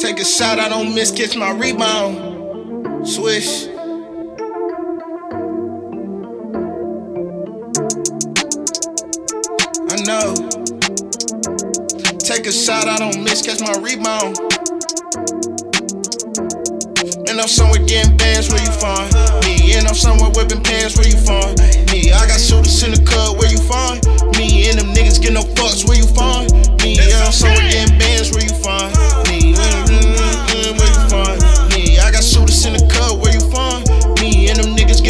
Take a shot, I don't miss, catch my rebound. Swish. I know. Take a shot, I don't miss, catch my rebound. And I'm somewhere getting bands where you find me. And I'm somewhere whipping pants where you find me. I got shooters in the cut where you find me. And them niggas get no fucks where you find me. Yeah, I'm somewhere getting bands where you find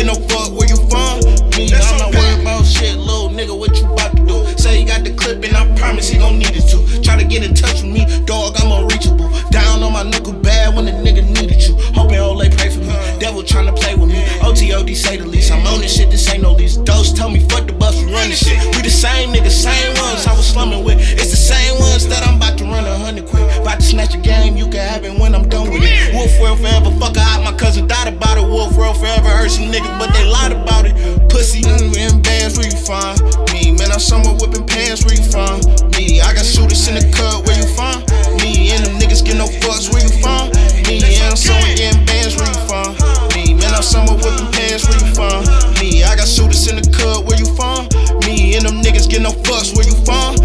get no fuck where you from. me. I'm not worried about shit, little nigga. What you about to do? Say you got the clip and I promise he gon' need it too. Try to get in touch with me, dog. I'm unreachable. Down on my knuckle bad when the nigga needed you. Hoping Ole pray for me. Devil tryna play with me. OTOD say the least. I'm on this shit. This ain't no lease. Those tell me fuck the bus, we run this shit. We the same nigga, same rich niggas, but they lied about it. Pussy, mm, in bands, where you find me? Man, I'm somewhere whipping pants, where you find me? I got shooters in the cut, where you find me? And them niggas get no fucks, where you find me? And I'm somewhere getting bands, where you find me? Man, I'm somewhere whipping pants, where you find me? I got shooters in the cut, where you find me? And them niggas get no fucks, where you find